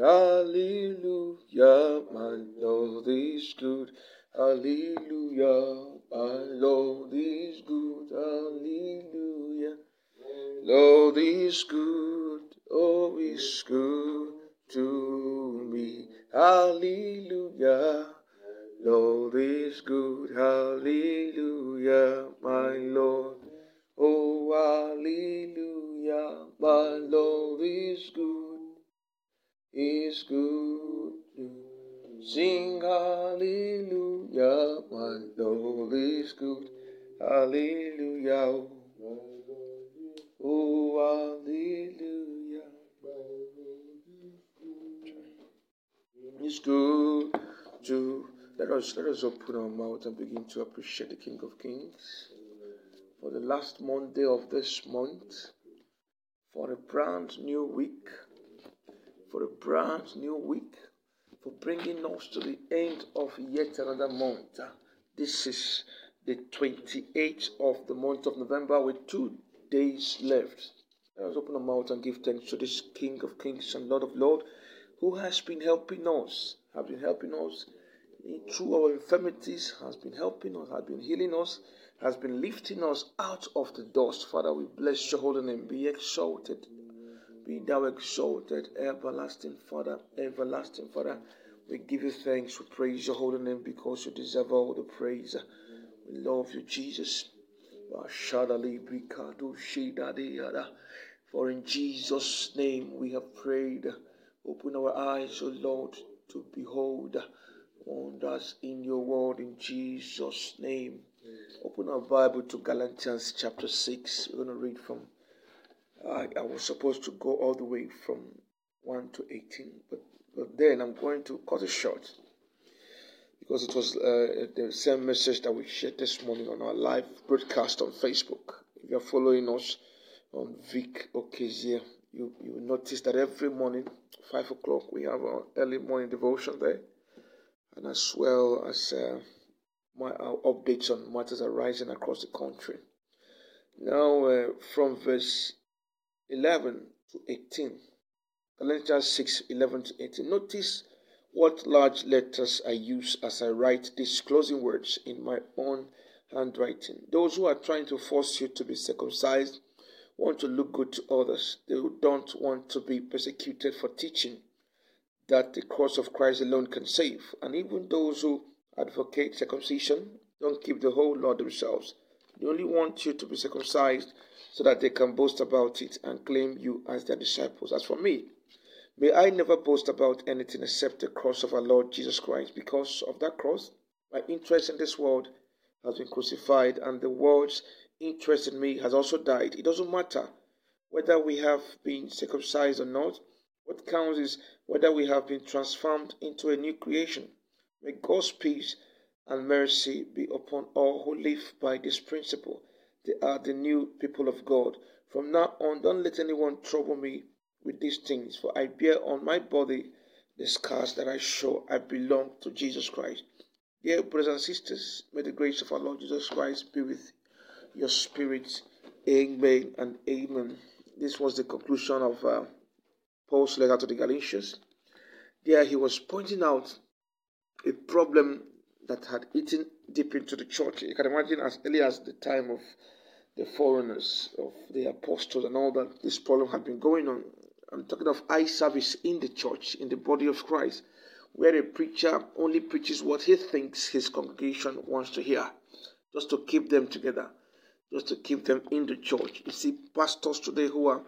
Hallelujah, my Lord is good. Hallelujah, my Lord is good. Hallelujah. Lord is good, oh, is good to me. Hallelujah. Is good, hallelujah. Oh, hallelujah. Let us let us open our mouth and begin to appreciate the King of Kings for the last Monday of this month, for a brand new week, for a brand new week, for bringing us to the end of yet another month. This is the 28th of the month of November with two days left. Let us open our mouth and give thanks to this King of Kings and Lord of Lords who has been helping us, has been helping us through our infirmities, has been helping us, has been healing us, has been lifting us out of the dust. Father, we bless your holy name. Be exalted. Be thou exalted, everlasting Father, everlasting Father. We give you thanks. We praise your holy name because you deserve all the praise. We love you, Jesus. For in Jesus' name we have prayed. Open our eyes, O Lord, to behold wonders in your word in Jesus' name. Open our Bible to Galatians chapter 6. We're going to read from, I, I was supposed to go all the way from 1 to 18, but, but then I'm going to cut it short because it was uh, the same message that we shared this morning on our live broadcast on Facebook. If you're following us on Vic Okezie, you, you will notice that every morning, 5 o'clock, we have our early morning devotion there, and as well as uh, my updates on matters arising across the country. Now, uh, from verse 11 to 18, Galatians 6 11 to 18, notice what large letters I use as I write these closing words in my own handwriting. Those who are trying to force you to be circumcised want to look good to others. They don't want to be persecuted for teaching that the cross of Christ alone can save. And even those who advocate circumcision don't keep the whole law themselves. They only want you to be circumcised so that they can boast about it and claim you as their disciples. As for me, may I never boast about anything except the cross of our Lord Jesus Christ. Because of that cross, my interest in this world has been crucified, and the world's interest in me has also died. It doesn't matter whether we have been circumcised or not. What counts is whether we have been transformed into a new creation. May God's peace and mercy be upon all who live by this principle. They are the new people of God. From now on, don't let anyone trouble me with these things, for I bear on my body the scars that I show I belong to Jesus Christ. Dear brothers and sisters, may the grace of our Lord Jesus Christ be with your spirit. Amen and amen. This was the conclusion of uh, Paul's letter to the Galatians. There he was pointing out a problem that had eaten deep into the church. You can imagine as early as the time of the foreigners, of the apostles, and all that this problem had been going on. I'm talking of eye service in the church, in the body of Christ, where a preacher only preaches what he thinks his congregation wants to hear, just to keep them together just to keep them in the church. You see, pastors today who are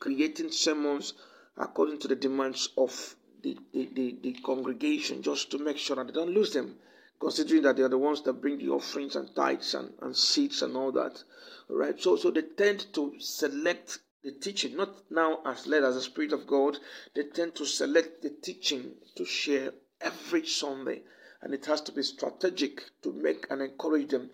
creating sermons according to the demands of the, the, the, the, congregation just to make sure that they don't lose them, considering that they are the ones that bring the offerings and tithes and, and seeds and all that. Right, so so they tend to select the teaching, not now as led as the Spirit of God, they tend to select the teaching to share every Sunday. And it has to be strategic to make and encourage them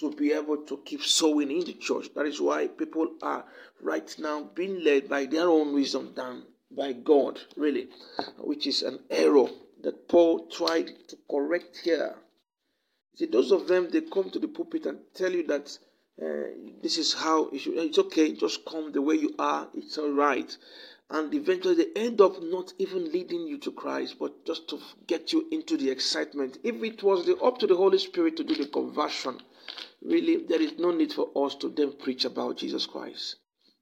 to be able to keep sowing in the church. That is why people are right now being led by their own wisdom than by God, really, which is an error that Paul tried to correct here. See, those of them, they come to the pulpit and tell you that uh, this is how it should, it's okay, just come the way you are, it's all right. and eventually they end up not even leading you to Christ, but just to get you into the excitement. If it was the, up to the Holy Spirit to do the conversion, really, there is no need for us to then preach about Jesus Christ.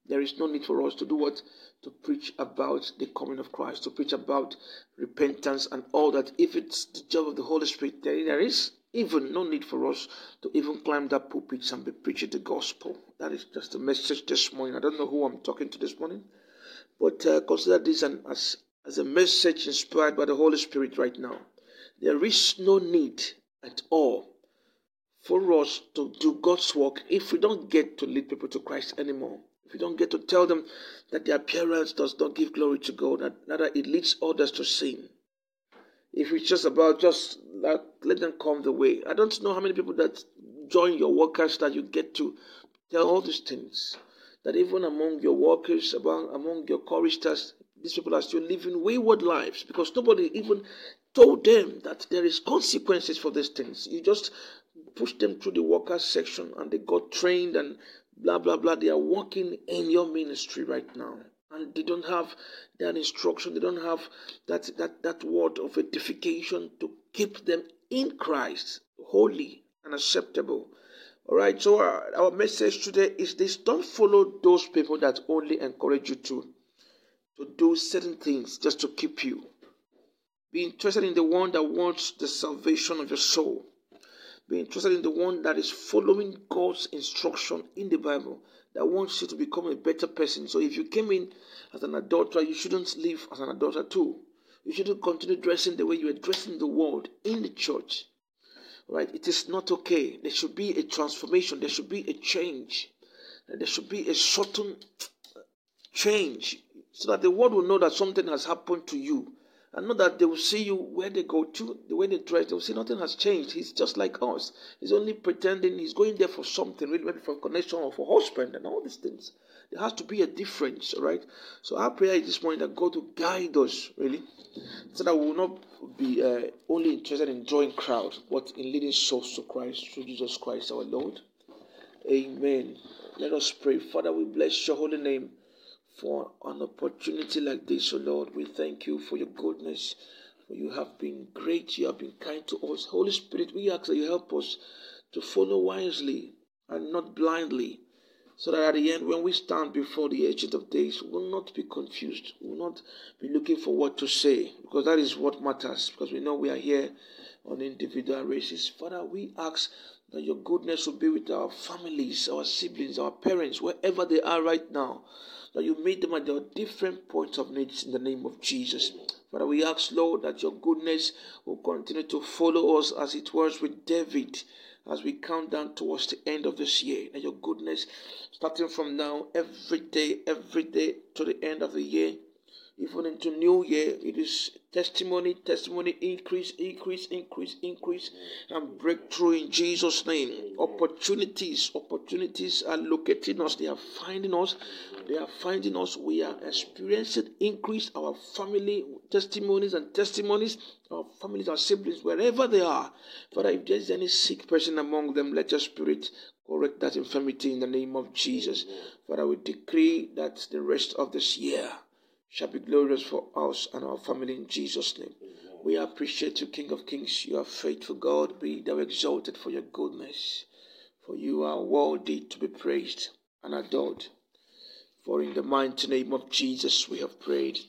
There is no need for us to do what? To preach about the coming of Christ, to preach about repentance and all that. If it's the job of the Holy Spirit, there is even no need for us to even climb that pulpit and be preaching the gospel. That is just a message this morning. I don't know who I'm talking to this morning, but uh, consider this an, as, as a message inspired by the Holy Spirit right now. There is no need at all for us to do God's work if we don't get to lead people to Christ anymore. If we don't get to tell them that their appearance does not give glory to God, that rather it leads others to sin. If it's just about just let, let them come the way. I don't know how many people that join your workers that you get to tell all these things. That even among your workers, among, among your choristers, these people are still living wayward lives because nobody even told them that there is consequences for these things. You just push them through the workers section and they got trained and blah blah blah. They are working in your ministry right now. And they don't have that instruction, they don't have that that, that word of edification to keep them in Christ, holy and acceptable. All right, so our, our message today is this don't follow those people that only encourage you to, to do certain things just to keep you. Be interested in the one that wants the salvation of your soul. Be interested in the one that is following God's instruction in the Bible, that wants you to become a better person. So if you came in as an adulterer, you shouldn't live as an adulterer too. You shouldn't continue dressing the way you are dressing the world in the church. Right? It is not okay. There should be a transformation. There should be a change. There should be a certain change so that the world will know that something has happened to you and know that they will see you where they go to, the way they dress, they will see nothing has changed. He's just like us. He's only pretending he's going there for something, really maybe for connection or for husband and all these things. There has to be a difference, right? So our prayer is this morning that God will guide us, really, so that we will not be uh, only interested in drawing crowd, but in leading souls to Christ through Jesus Christ our Lord. Amen. Let us pray. Father, we bless your holy name for an opportunity like this, O oh Lord. We thank you for your goodness. For you have been great, you have been kind to us. Holy Spirit, we ask that you help us to follow wisely and not blindly. So that at the end, when we stand before the Ancient of Days, we will not be confused. We will not be looking for what to say, because that is what matters, because we know we are here on individual races. Father, we ask that your goodness will be with our families, our siblings, our parents, wherever they are right now that you meet them at their different points of needs in the name of Jesus. Father, we ask, Lord, that your goodness will continue to follow us as it was with David as we count down towards the end of this year. That your goodness, starting from now, every day, every day to the end of the year, even into new year, it is testimony, testimony, increase, increase, increase, increase, and breakthrough in Jesus' name. Opportunities, opportunities are locating us. They are finding us. They are finding us. We are experiencing increase. Our family testimonies and testimonies, our families, our siblings, wherever they are. Father, if there is any sick person among them, let your spirit correct that infirmity in the name of Jesus. Father, we decree that the rest of this year shall be glorious for us and our family in Jesus' name. We appreciate you, King of Kings. You are faithful, God. Be thou exalted for your goodness. For you are worthy to be praised and adored. For in the mighty name of Jesus we have prayed.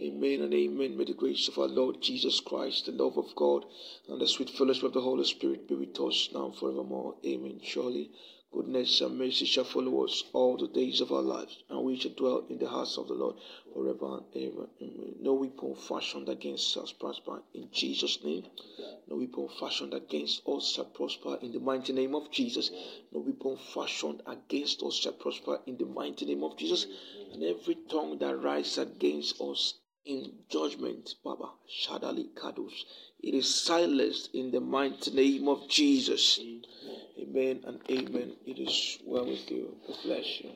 Amen and amen. May the grace of our Lord Jesus Christ, the love of God, and the sweet fellowship of the Holy Spirit be with us now forevermore. Amen. Surely Goodness and mercy shall follow us all the days of our lives, and we shall dwell in the house of the Lord forever and ever. Amen. No weapon fashioned against us prosper in Jesus' name. No weapon fashioned against us shall prosper in the mighty name of Jesus. No weapon fashioned against us shall prosper in the mighty name of Jesus. And every tongue that rises against us in judgment, Baba, Shadali Kados, it is silenced in the mighty name of Jesus. Amen and amen. It is well with you. Bless you.